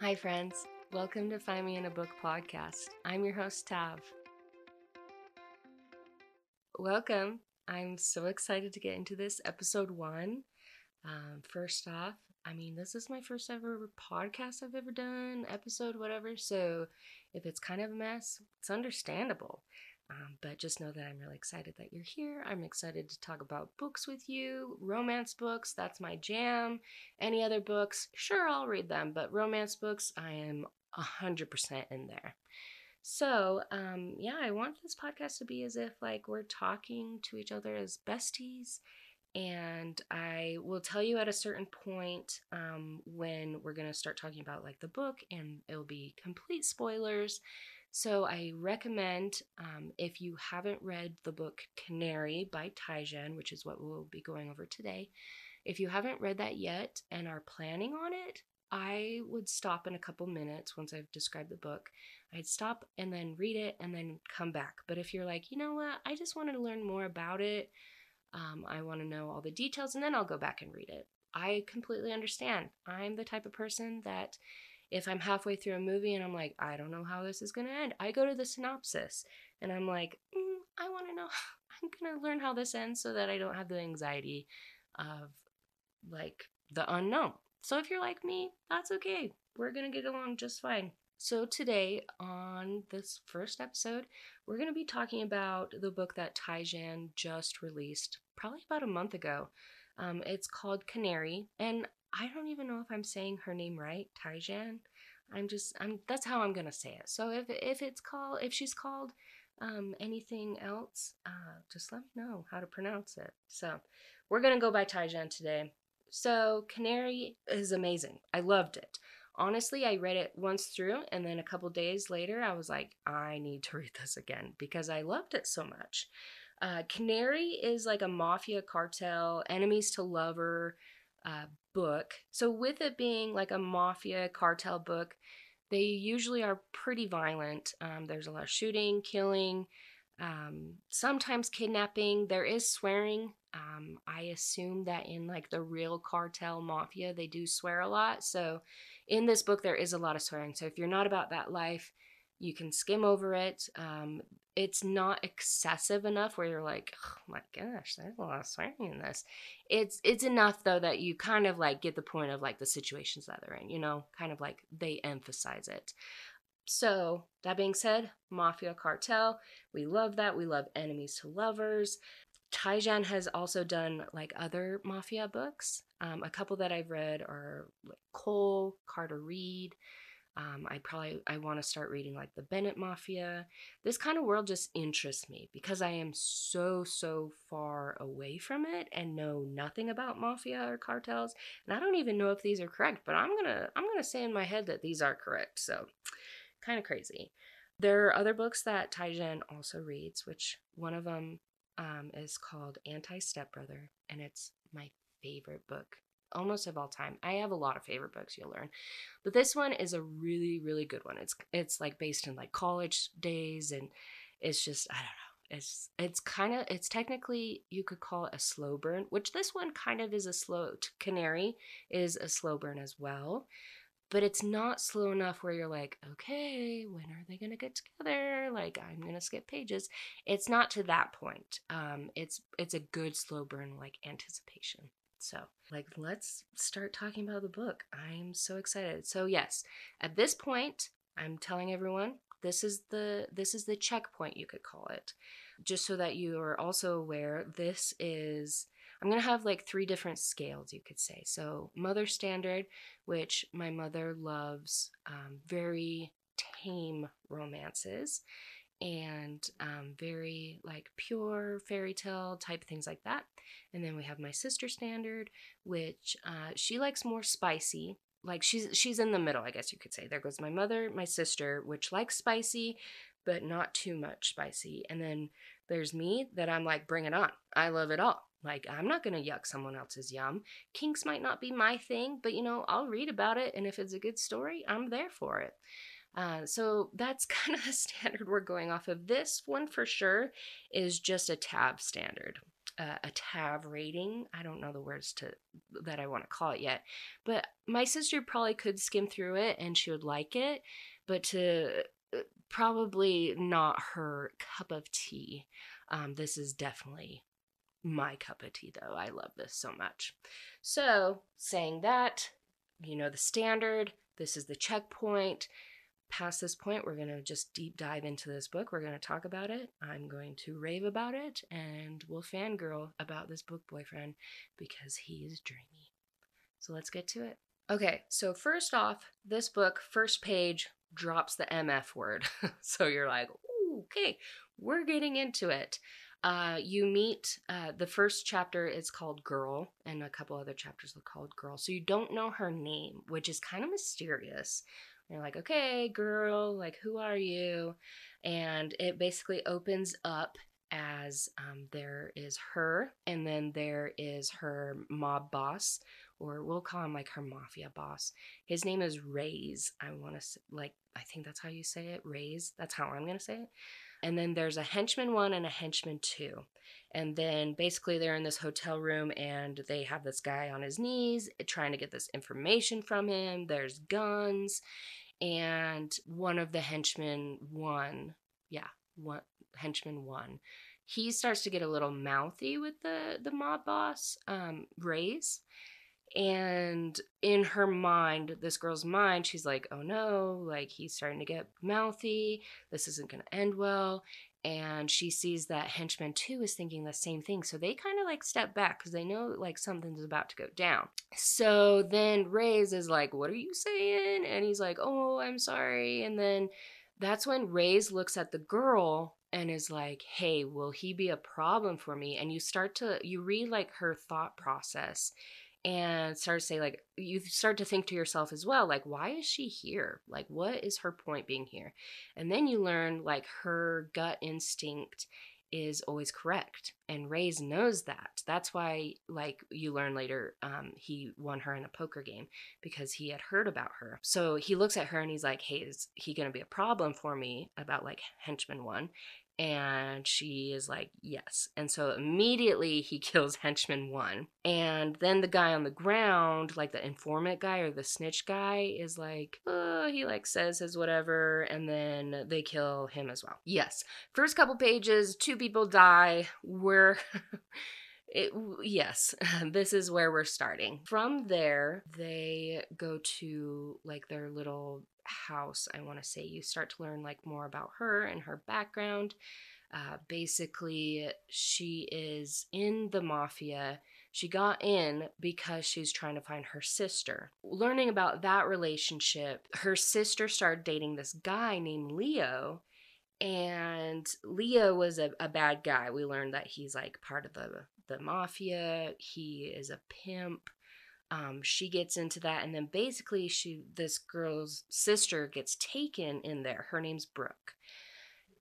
Hi, friends. Welcome to Find Me in a Book podcast. I'm your host, Tav. Welcome. I'm so excited to get into this episode one. Um, first off, I mean, this is my first ever podcast I've ever done, episode, whatever. So if it's kind of a mess, it's understandable. Um, but just know that I'm really excited that you're here. I'm excited to talk about books with you, romance books, that's my jam. Any other books, sure, I'll read them, but romance books, I am 100% in there. So, um, yeah, I want this podcast to be as if like we're talking to each other as besties. And I will tell you at a certain point um, when we're going to start talking about like the book, and it'll be complete spoilers. So I recommend um, if you haven't read the book Canary by Tijan, which is what we'll be going over today, if you haven't read that yet and are planning on it, I would stop in a couple minutes once I've described the book. I'd stop and then read it and then come back. But if you're like, you know what, I just wanted to learn more about it, um, I want to know all the details, and then I'll go back and read it. I completely understand. I'm the type of person that if I'm halfway through a movie and I'm like, I don't know how this is going to end, I go to the synopsis and I'm like, mm, I want to know, I'm going to learn how this ends so that I don't have the anxiety of like the unknown. So if you're like me, that's okay. We're going to get along just fine. So, today on this first episode, we're going to be talking about the book that Tijan just released probably about a month ago. Um, it's called Canary, and I don't even know if I'm saying her name right, Tijan. I'm just I'm that's how I'm gonna say it. So if if it's called if she's called um, anything else, uh, just let me know how to pronounce it. So we're gonna go by Tijan today. So Canary is amazing. I loved it. Honestly, I read it once through, and then a couple days later, I was like, I need to read this again because I loved it so much. Uh, Canary is like a mafia cartel, enemies to lover uh, book. So, with it being like a mafia cartel book, they usually are pretty violent. Um, there's a lot of shooting, killing, um, sometimes kidnapping. There is swearing. Um, I assume that in like the real cartel mafia, they do swear a lot. So, in this book, there is a lot of swearing. So, if you're not about that life, you can skim over it. Um, it's not excessive enough where you're like, oh my gosh, there's a lot of swearing in this. It's it's enough though that you kind of like get the point of like the situations that they're in, you know, kind of like they emphasize it. So that being said, mafia cartel, we love that. We love enemies to lovers. Tijan has also done like other mafia books. Um, a couple that I've read are like Cole, Carter Reed, um, I probably I want to start reading like the Bennett Mafia. This kind of world just interests me because I am so so far away from it and know nothing about mafia or cartels, and I don't even know if these are correct. But I'm gonna I'm gonna say in my head that these are correct. So, kind of crazy. There are other books that Tijan also reads, which one of them um, is called Anti Stepbrother, and it's my favorite book almost of all time. I have a lot of favorite books you'll learn. But this one is a really really good one. It's it's like based in like college days and it's just I don't know. It's it's kind of it's technically you could call it a slow burn, which this one kind of is a slow Canary is a slow burn as well. But it's not slow enough where you're like, okay, when are they gonna get together? Like I'm gonna skip pages. It's not to that point. Um, it's it's a good slow burn like anticipation. So, like, let's start talking about the book. I'm so excited. So, yes, at this point, I'm telling everyone this is the this is the checkpoint you could call it. Just so that you are also aware, this is I'm going to have like three different scales, you could say. So, mother standard, which my mother loves, um, very tame romances and um, very like pure fairy tale type things like that. And then we have my sister standard, which uh, she likes more spicy. Like she's she's in the middle, I guess you could say. There goes my mother, my sister, which likes spicy, but not too much spicy. And then there's me that I'm like, bring it on. I love it all. Like, I'm not gonna yuck someone else's yum. Kinks might not be my thing, but you know, I'll read about it, and if it's a good story, I'm there for it. Uh, so that's kind of the standard we're going off of. This one for sure is just a tab standard. uh, a tab rating. I don't know the words to that I want to call it yet, but my sister probably could skim through it and she would like it, but to uh, probably not her cup of tea. Um, this is definitely my cup of tea, though. I love this so much. So, saying that, you know the standard. This is the checkpoint past this point, we're going to just deep dive into this book. We're going to talk about it. I'm going to rave about it, and we'll fangirl about this book boyfriend because he is dreamy. So let's get to it. Okay, so first off, this book, first page, drops the MF word. so you're like, okay, we're getting into it. Uh, you meet uh, the first chapter is called Girl, and a couple other chapters are called Girl. So you don't know her name, which is kind of mysterious you're like, okay, girl, like, who are you? And it basically opens up as um, there is her, and then there is her mob boss, or we'll call him like her mafia boss. His name is Reyes. I want to like, I think that's how you say it, Reyes. That's how I'm gonna say it. And then there's a henchman one and a henchman two. And then basically they're in this hotel room and they have this guy on his knees trying to get this information from him. There's guns and one of the henchmen won. Yeah, one henchman won. He starts to get a little mouthy with the the mob boss, um, Reyes. And in her mind, this girl's mind, she's like, oh no, like he's starting to get mouthy. This isn't going to end well and she sees that henchman 2 is thinking the same thing so they kind of like step back because they know like something's about to go down so then Reyes is like what are you saying and he's like oh i'm sorry and then that's when Reyes looks at the girl and is like hey will he be a problem for me and you start to you read like her thought process and start to say like you start to think to yourself as well like why is she here? Like what is her point being here? And then you learn like her gut instinct is always correct and Reyes knows that. That's why like you learn later um, he won her in a poker game because he had heard about her. So he looks at her and he's like hey is he gonna be a problem for me? about like henchman one and she is like, yes. And so immediately he kills henchman one. And then the guy on the ground, like the informant guy or the snitch guy, is like, oh, he like says his whatever. And then they kill him as well. Yes. First couple pages, two people die. We're. It, yes, this is where we're starting. From there, they go to like their little house, I want to say. You start to learn like more about her and her background. Uh, basically, she is in the mafia. She got in because she's trying to find her sister. Learning about that relationship, her sister started dating this guy named Leo. And Leo was a, a bad guy. We learned that he's like part of the, the mafia, he is a pimp um, she gets into that and then basically she this girl's sister gets taken in there. Her name's brooke.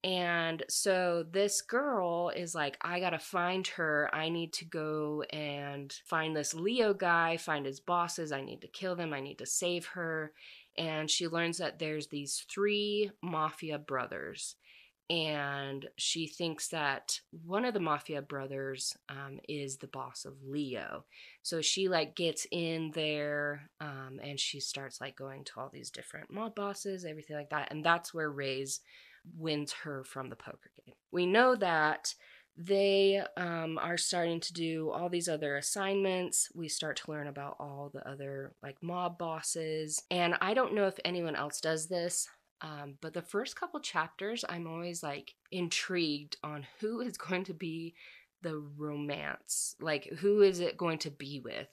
And so this girl is like i gotta find her. I need to go and find this leo guy find his bosses. I need to kill them. I need to save her. And she learns that there's these three mafia brothers and she thinks that one of the mafia brothers um, is the boss of leo. So she like gets in there um, and she starts like going to all these different mob bosses everything like that and that's where Reyes wins her from the poker game. We know that they um, are starting to do all these other assignments. We start to learn about all the other like mob bosses and i don't know if anyone else does this um, but the first couple chapters, I'm always like intrigued on who is going to be the romance. Like, who is it going to be with?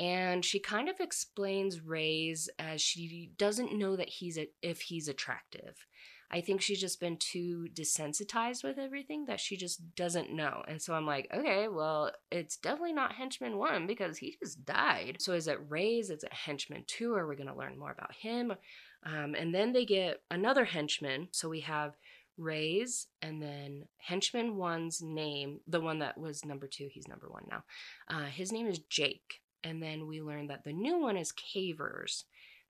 And she kind of explains Reyes as she doesn't know that he's a, if he's attractive. I think she's just been too desensitized with everything that she just doesn't know. And so I'm like, okay, well, it's definitely not Henchman 1 because he just died. So is it Reyes? Is it Henchman 2? Are we going to learn more about him? Um, and then they get another henchman. So we have Reyes, and then henchman one's name, the one that was number two, he's number one now. Uh, his name is Jake. And then we learn that the new one is Cavers.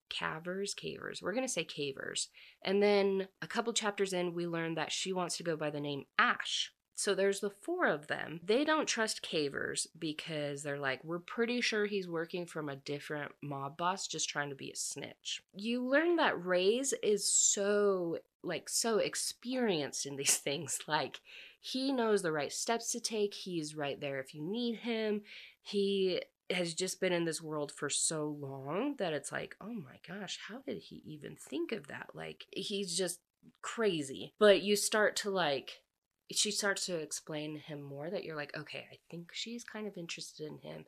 Cavers, Cavers. We're going to say Cavers. And then a couple chapters in, we learn that she wants to go by the name Ash. So there's the four of them. They don't trust Cavers because they're like, we're pretty sure he's working from a different mob boss just trying to be a snitch. You learn that Reyes is so, like, so experienced in these things. Like, he knows the right steps to take, he's right there if you need him. He has just been in this world for so long that it's like, oh my gosh, how did he even think of that? Like, he's just crazy. But you start to like she starts to explain him more that you're like, okay, I think she's kind of interested in him.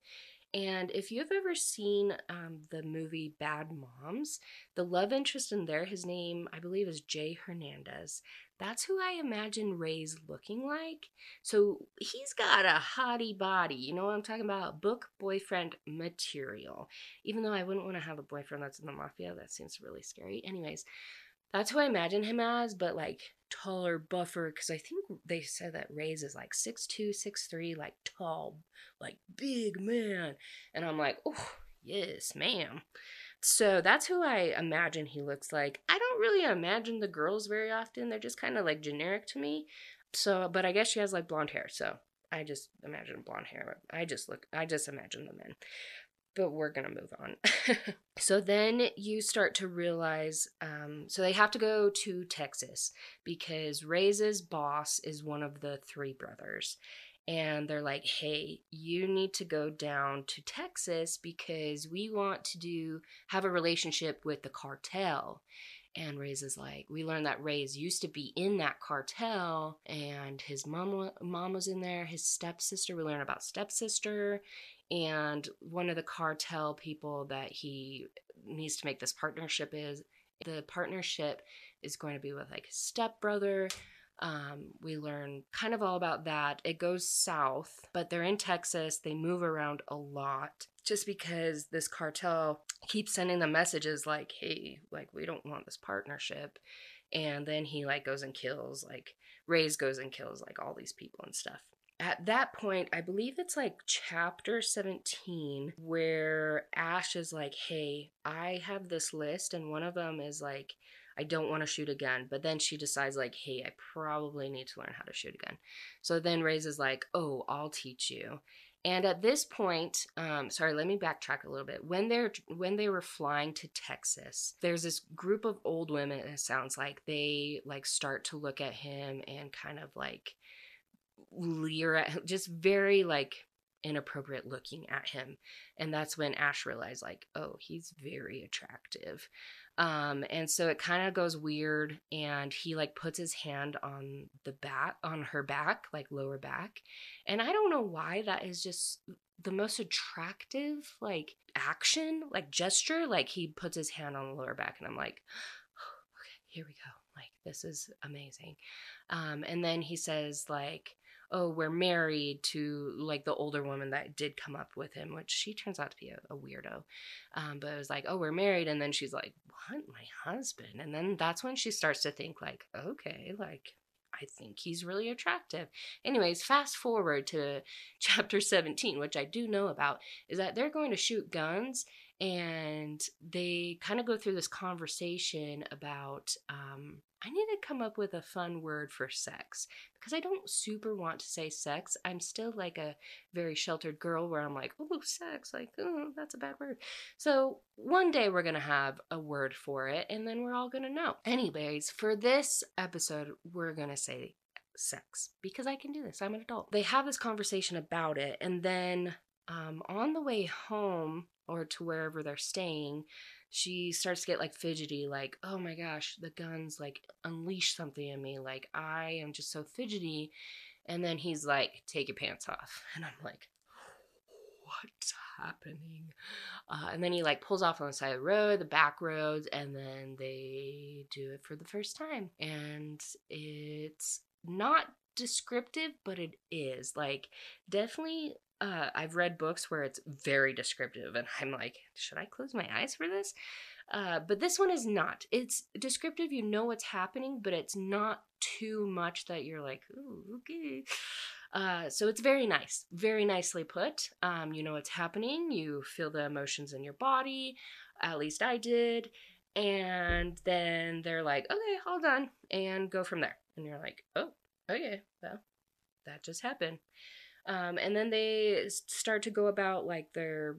And if you've ever seen um, the movie Bad Moms, the love interest in there, his name, I believe, is Jay Hernandez. That's who I imagine Reyes looking like. So he's got a hottie body. You know what I'm talking about? Book boyfriend material. Even though I wouldn't want to have a boyfriend that's in the mafia, that seems really scary. Anyways, that's who I imagine him as, but like taller, buffer, because I think they said that Reyes is like six two, six three, like tall, like big man. And I'm like, oh, yes, ma'am. So that's who I imagine he looks like. I don't really imagine the girls very often. They're just kind of like generic to me. So, but I guess she has like blonde hair. So I just imagine blonde hair. I just look, I just imagine the men but we're gonna move on. so then you start to realize, um, so they have to go to Texas because Reyes's boss is one of the three brothers. And they're like, hey, you need to go down to Texas because we want to do have a relationship with the cartel. And Reyes is like, we learned that Reyes used to be in that cartel, and his mom, mom was in there, his stepsister. We learn about stepsister, and one of the cartel people that he needs to make this partnership is the partnership is going to be with like his stepbrother um, we learn kind of all about that. It goes south, but they're in Texas. They move around a lot just because this cartel keeps sending them messages like, hey, like, we don't want this partnership. And then he like goes and kills, like, Reyes goes and kills like all these people and stuff at that point, I believe it's like chapter 17, where Ash is like, hey, I have this list, and one of them is like, I don't want to shoot a gun. But then she decides, like, hey, I probably need to learn how to shoot a gun. So then Reyes is like, oh, I'll teach you. And at this point, um, sorry, let me backtrack a little bit. When they're when they were flying to Texas, there's this group of old women. It sounds like they like start to look at him and kind of like leer at just very like inappropriate looking at him. And that's when Ash realized, like, oh, he's very attractive. Um, and so it kind of goes weird, and he like puts his hand on the back, on her back, like lower back. And I don't know why that is just the most attractive like action, like gesture. Like he puts his hand on the lower back, and I'm like, oh, okay, here we go. Like this is amazing. Um, and then he says like oh, we're married to like the older woman that did come up with him, which she turns out to be a, a weirdo. Um, but it was like, oh, we're married. And then she's like, what? My husband? And then that's when she starts to think, like, okay, like, I think he's really attractive. Anyways, fast forward to chapter 17, which I do know about, is that they're going to shoot guns and they kind of go through this conversation about um, I need to come up with a fun word for sex because I don't super want to say sex. I'm still like a very sheltered girl where I'm like, oh, sex, like, oh, that's a bad word. So one day we're going to have a word for it and then we're all going to know. Anyways, for this episode, we're going to say sex because I can do this. I'm an adult. They have this conversation about it and then um, on the way home, or to wherever they're staying, she starts to get like fidgety, like, oh my gosh, the guns like unleash something in me. Like, I am just so fidgety. And then he's like, take your pants off. And I'm like, what's happening? Uh, and then he like pulls off on the side of the road, the back roads, and then they do it for the first time. And it's not descriptive, but it is. Like, definitely uh, I've read books where it's very descriptive, and I'm like, should I close my eyes for this? Uh, but this one is not. It's descriptive, you know what's happening, but it's not too much that you're like, ooh, okay. Uh, so it's very nice, very nicely put. Um, you know what's happening, you feel the emotions in your body, at least I did. And then they're like, okay, hold on, and go from there. And you're like, oh, okay, well, that just happened. Um, and then they start to go about like their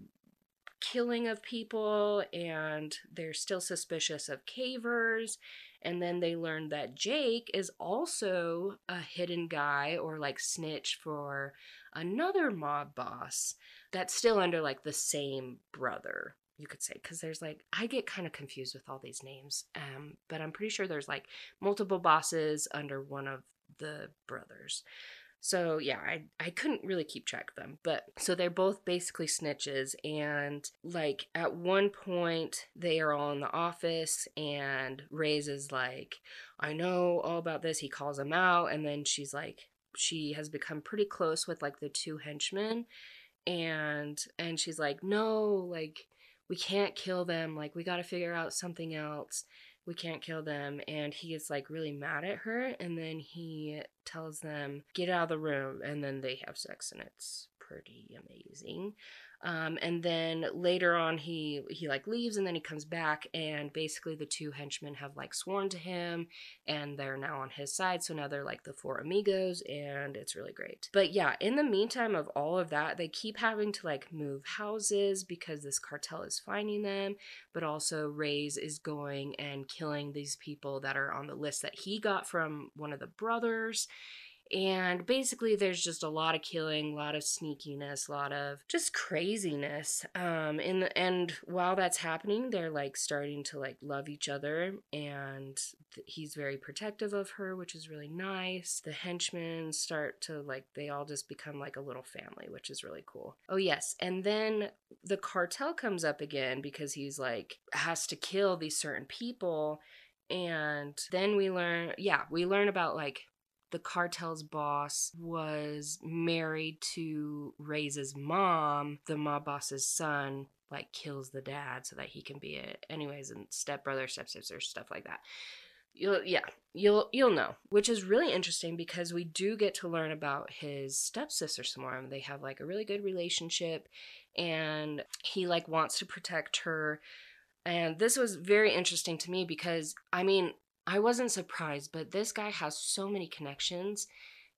killing of people, and they're still suspicious of cavers. And then they learn that Jake is also a hidden guy or like snitch for another mob boss that's still under like the same brother you could say because there's like i get kind of confused with all these names um but i'm pretty sure there's like multiple bosses under one of the brothers so yeah, I I couldn't really keep track of them. But so they're both basically snitches and like at one point they are all in the office and Reyes is like, I know all about this. He calls them out and then she's like she has become pretty close with like the two henchmen and and she's like, "No, like we can't kill them. Like we got to figure out something else." We can't kill them and he gets like really mad at her and then he tells them get out of the room and then they have sex and it's pretty amazing um, and then later on, he he like leaves, and then he comes back, and basically the two henchmen have like sworn to him, and they're now on his side. So now they're like the four amigos, and it's really great. But yeah, in the meantime of all of that, they keep having to like move houses because this cartel is finding them, but also Reyes is going and killing these people that are on the list that he got from one of the brothers and basically, there's just a lot of killing, a lot of sneakiness, a lot of just craziness. Um, the, and while that's happening, they're like starting to like love each other, and th- he's very protective of her, which is really nice. The henchmen start to like, they all just become like a little family, which is really cool. Oh, yes. And then the cartel comes up again because he's like, has to kill these certain people. And then we learn, yeah, we learn about like the cartel's boss was married to Reyes's mom, the mob boss's son like kills the dad so that he can be it anyways and stepbrother stepsister stuff like that. You'll yeah you'll you'll know which is really interesting because we do get to learn about his stepsister some more. They have like a really good relationship and he like wants to protect her. And this was very interesting to me because i mean I wasn't surprised, but this guy has so many connections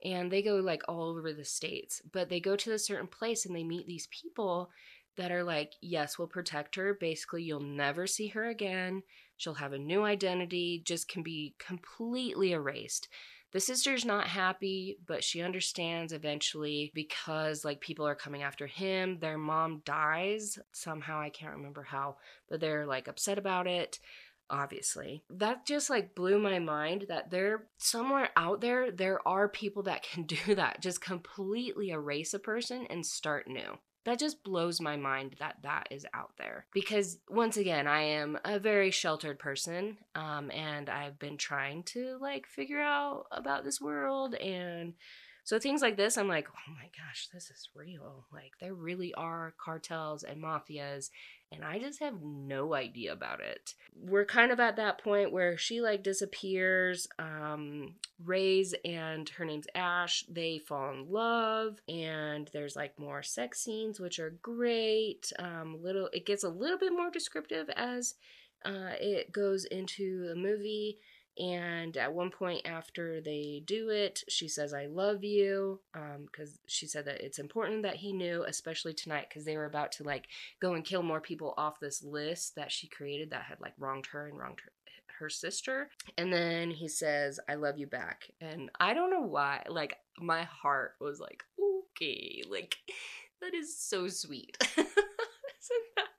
and they go like all over the states. But they go to a certain place and they meet these people that are like, yes, we'll protect her. Basically, you'll never see her again. She'll have a new identity, just can be completely erased. The sister's not happy, but she understands eventually because like people are coming after him. Their mom dies somehow, I can't remember how, but they're like upset about it obviously. That just like blew my mind that there somewhere out there there are people that can do that. Just completely erase a person and start new. That just blows my mind that that is out there. Because once again, I am a very sheltered person um and I've been trying to like figure out about this world and so things like this, I'm like, oh my gosh, this is real. Like there really are cartels and mafias, and I just have no idea about it. We're kind of at that point where she like disappears. Um, Reyes and her name's Ash, they fall in love, and there's like more sex scenes, which are great. Um, little, it gets a little bit more descriptive as uh, it goes into the movie and at one point after they do it, she says, I love you. Because um, she said that it's important that he knew, especially tonight, because they were about to like go and kill more people off this list that she created that had like wronged her and wronged her, her sister. And then he says, I love you back. And I don't know why, like, my heart was like, okay, like, that is so sweet.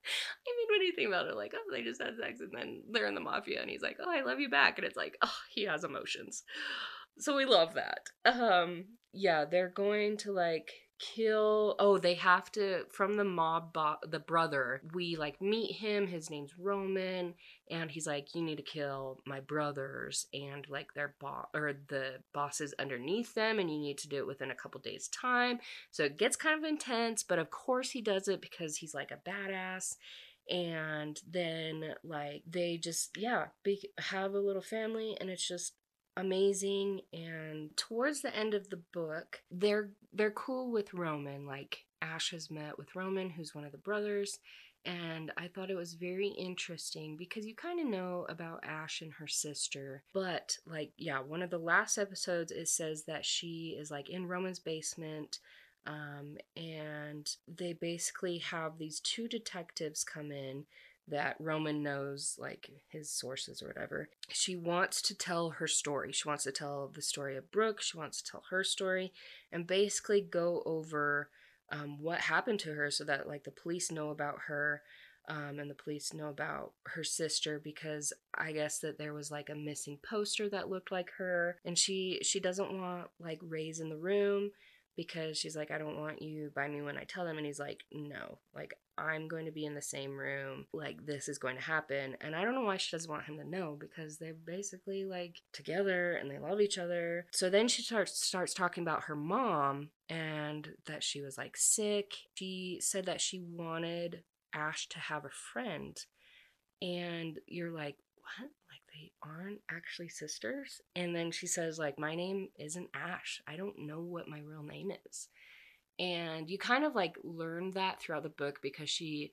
I mean, when you think about it, like, oh, they just had sex and then they're in the mafia and he's like, oh, I love you back. And it's like, oh, he has emotions. So we love that. Um, yeah, they're going to like kill oh they have to from the mob bo- the brother we like meet him his name's roman and he's like you need to kill my brothers and like their boss or the bosses underneath them and you need to do it within a couple days time. So it gets kind of intense but of course he does it because he's like a badass. And then like they just yeah be, have a little family and it's just amazing and towards the end of the book they're they're cool with roman like ash has met with roman who's one of the brothers And I thought it was very interesting because you kind of know about Ash and her sister. But, like, yeah, one of the last episodes, it says that she is like in Roman's basement. Um, and they basically have these two detectives come in that Roman knows, like his sources or whatever. She wants to tell her story. She wants to tell the story of Brooke. She wants to tell her story and basically go over um, what happened to her so that, like, the police know about her. Um, and the police know about her sister because I guess that there was like a missing poster that looked like her, and she she doesn't want like Reyes in the room because she's like, I don't want you by me when I tell them. And he's like, No, like, I'm going to be in the same room. Like, this is going to happen. And I don't know why she doesn't want him to know because they're basically like together and they love each other. So then she starts starts talking about her mom and that she was like sick. She said that she wanted Ash to have a friend. And you're like, what? Like they aren't actually sisters? And then she says, like, my name isn't Ash. I don't know what my real name is. And you kind of like learn that throughout the book because she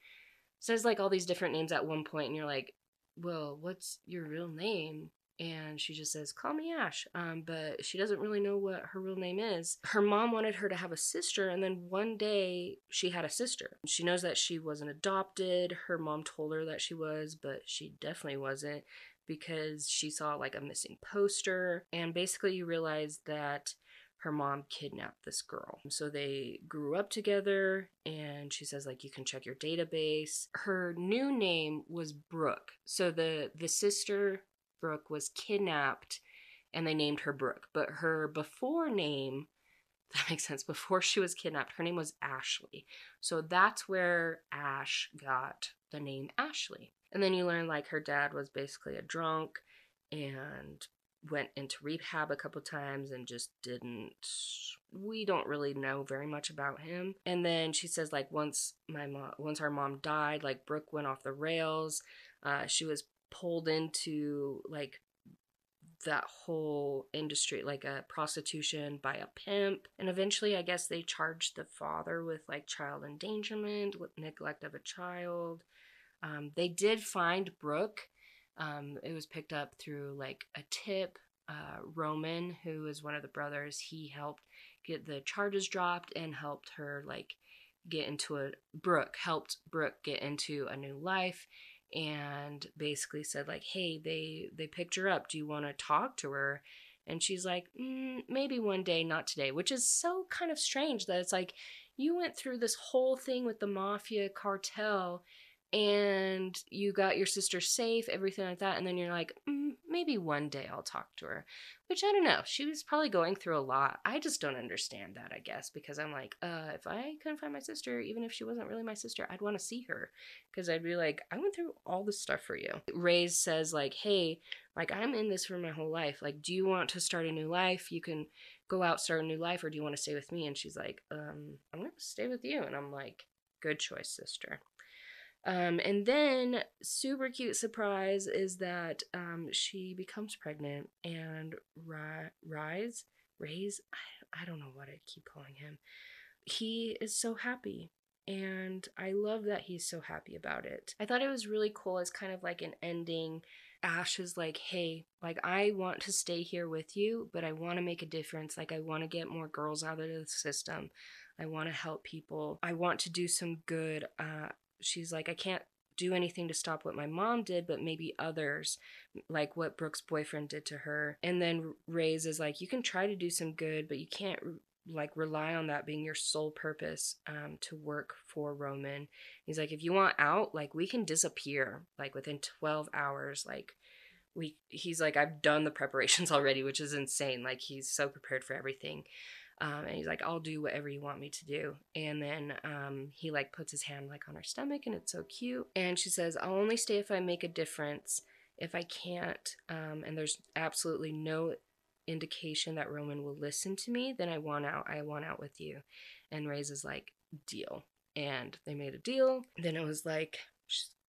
says like all these different names at one point, and you're like, well, what's your real name? and she just says, "Call me Ash." Um, but she doesn't really know what her real name is. Her mom wanted her to have a sister, and then one day she had a sister. She knows that she wasn't adopted. Her mom told her that she was, but she definitely wasn't because she saw like a missing poster, and basically you realize that her mom kidnapped this girl. So they grew up together and she says like you can check your database. Her new name was Brooke. So the the sister Brooke was kidnapped and they named her Brooke. But her before name, that makes sense, before she was kidnapped, her name was Ashley. So that's where Ash got the name Ashley. And then you learn like her dad was basically a drunk and went into rehab a couple times and just didn't we don't really know very much about him and then she says like once my mom once our mom died like brooke went off the rails uh, she was pulled into like that whole industry, like a prostitution by a pimp. And eventually, I guess they charged the father with like child endangerment, with neglect of a child. Um, they did find Brooke. Um, it was picked up through like a tip. Uh, Roman, who is one of the brothers, he helped get the charges dropped and helped her like get into a Brooke helped Brooke get into a new life and basically said like hey they they picked her up do you want to talk to her and she's like mm, maybe one day not today which is so kind of strange that it's like you went through this whole thing with the mafia cartel and you got your sister safe, everything like that, and then you're like, mm, maybe one day I'll talk to her. Which I don't know. She was probably going through a lot. I just don't understand that, I guess, because I'm like, uh, if I couldn't find my sister, even if she wasn't really my sister, I'd want to see her. Because I'd be like, I went through all this stuff for you. Reyes says, like, hey, like, I'm in this for my whole life. Like, do you want to start a new life? You can go out, start a new life, or do you want to stay with me? And she's like, um, I'm going to stay with you. And I'm like, good choice, sister. Um, and then, super cute surprise is that um, she becomes pregnant and Ri- Rise, Raise, I, I don't know what I keep calling him. He is so happy. And I love that he's so happy about it. I thought it was really cool as kind of like an ending. Ash is like, hey, like, I want to stay here with you, but I want to make a difference. Like, I want to get more girls out of the system. I want to help people. I want to do some good. Uh, she's like, I can't do anything to stop what my mom did, but maybe others, like what Brooke's boyfriend did to her. And then Reyes is like, you can try to do some good, but you can't like rely on that being your sole purpose um, to work for Roman. He's like, if you want out, like we can disappear like within 12 hours. Like we, he's like, I've done the preparations already, which is insane. Like he's so prepared for everything. Um, and he's like, I'll do whatever you want me to do. And then um, he like puts his hand like on her stomach, and it's so cute. And she says, I'll only stay if I make a difference. If I can't, um, and there's absolutely no indication that Roman will listen to me, then I want out. I want out with you. And Reyes is like, deal. And they made a deal. Then it was like,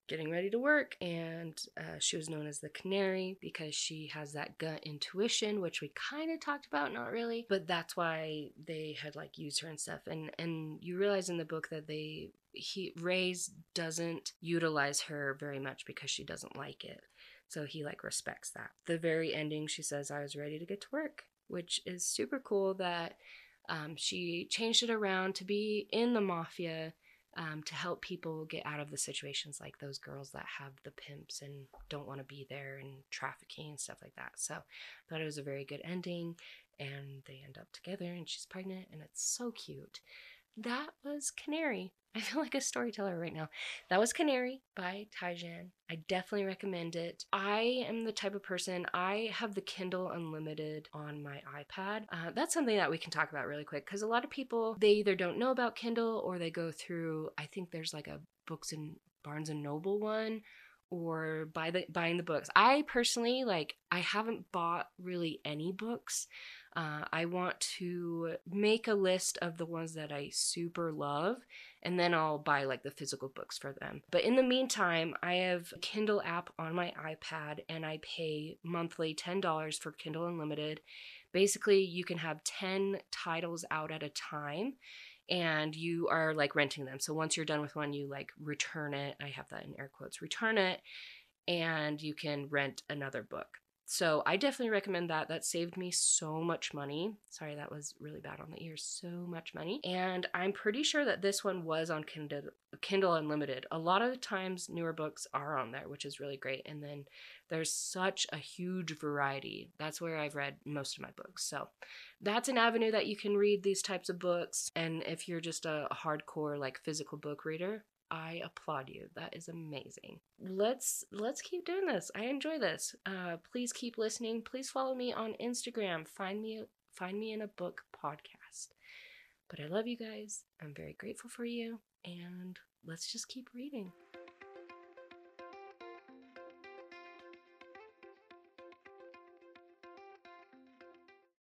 getting ready to work, and uh, she was known as the Canary because she has that gut intuition, which we kind of talked about, not really, but that's why they had like used her and stuff. And and you realize in the book that they he Reyes doesn't utilize her very much because she doesn't like it. So he like respects that. The very ending, she says, I was ready to get to work, which is super cool that um, she changed it around to be in the mafia um, to help people get out of the situations like those girls that have the pimps and don't want to be there and trafficking and stuff like that. So I thought it was a very good ending and they end up together and she's pregnant and it's so cute. That was Canary. I feel like a storyteller right now. That was Canary by Tijan. I definitely recommend it. I am the type of person, I have the Kindle Unlimited on my iPad. Uh, that's something that we can talk about really quick because a lot of people, they either don't know about Kindle or they go through, I think there's like a Books and Barnes and Noble one or buy the buying the books. I personally like I haven't bought really any books. Uh, I want to make a list of the ones that I super love, and then I'll buy like the physical books for them. But in the meantime, I have a Kindle app on my iPad, and I pay monthly $10 for Kindle Unlimited. Basically, you can have 10 titles out at a time and you are like renting them. So once you're done with one, you like return it. I have that in air quotes return it, and you can rent another book. So I definitely recommend that. That saved me so much money. Sorry, that was really bad on the ears. So much money. And I'm pretty sure that this one was on Kindle, Kindle Unlimited. A lot of times, newer books are on there, which is really great. And then there's such a huge variety. That's where I've read most of my books. So that's an avenue that you can read these types of books. And if you're just a hardcore, like physical book reader, I applaud you. That is amazing. Let's let's keep doing this. I enjoy this. Uh, please keep listening. Please follow me on Instagram. Find me find me in a book podcast. But I love you guys. I'm very grateful for you, and let's just keep reading.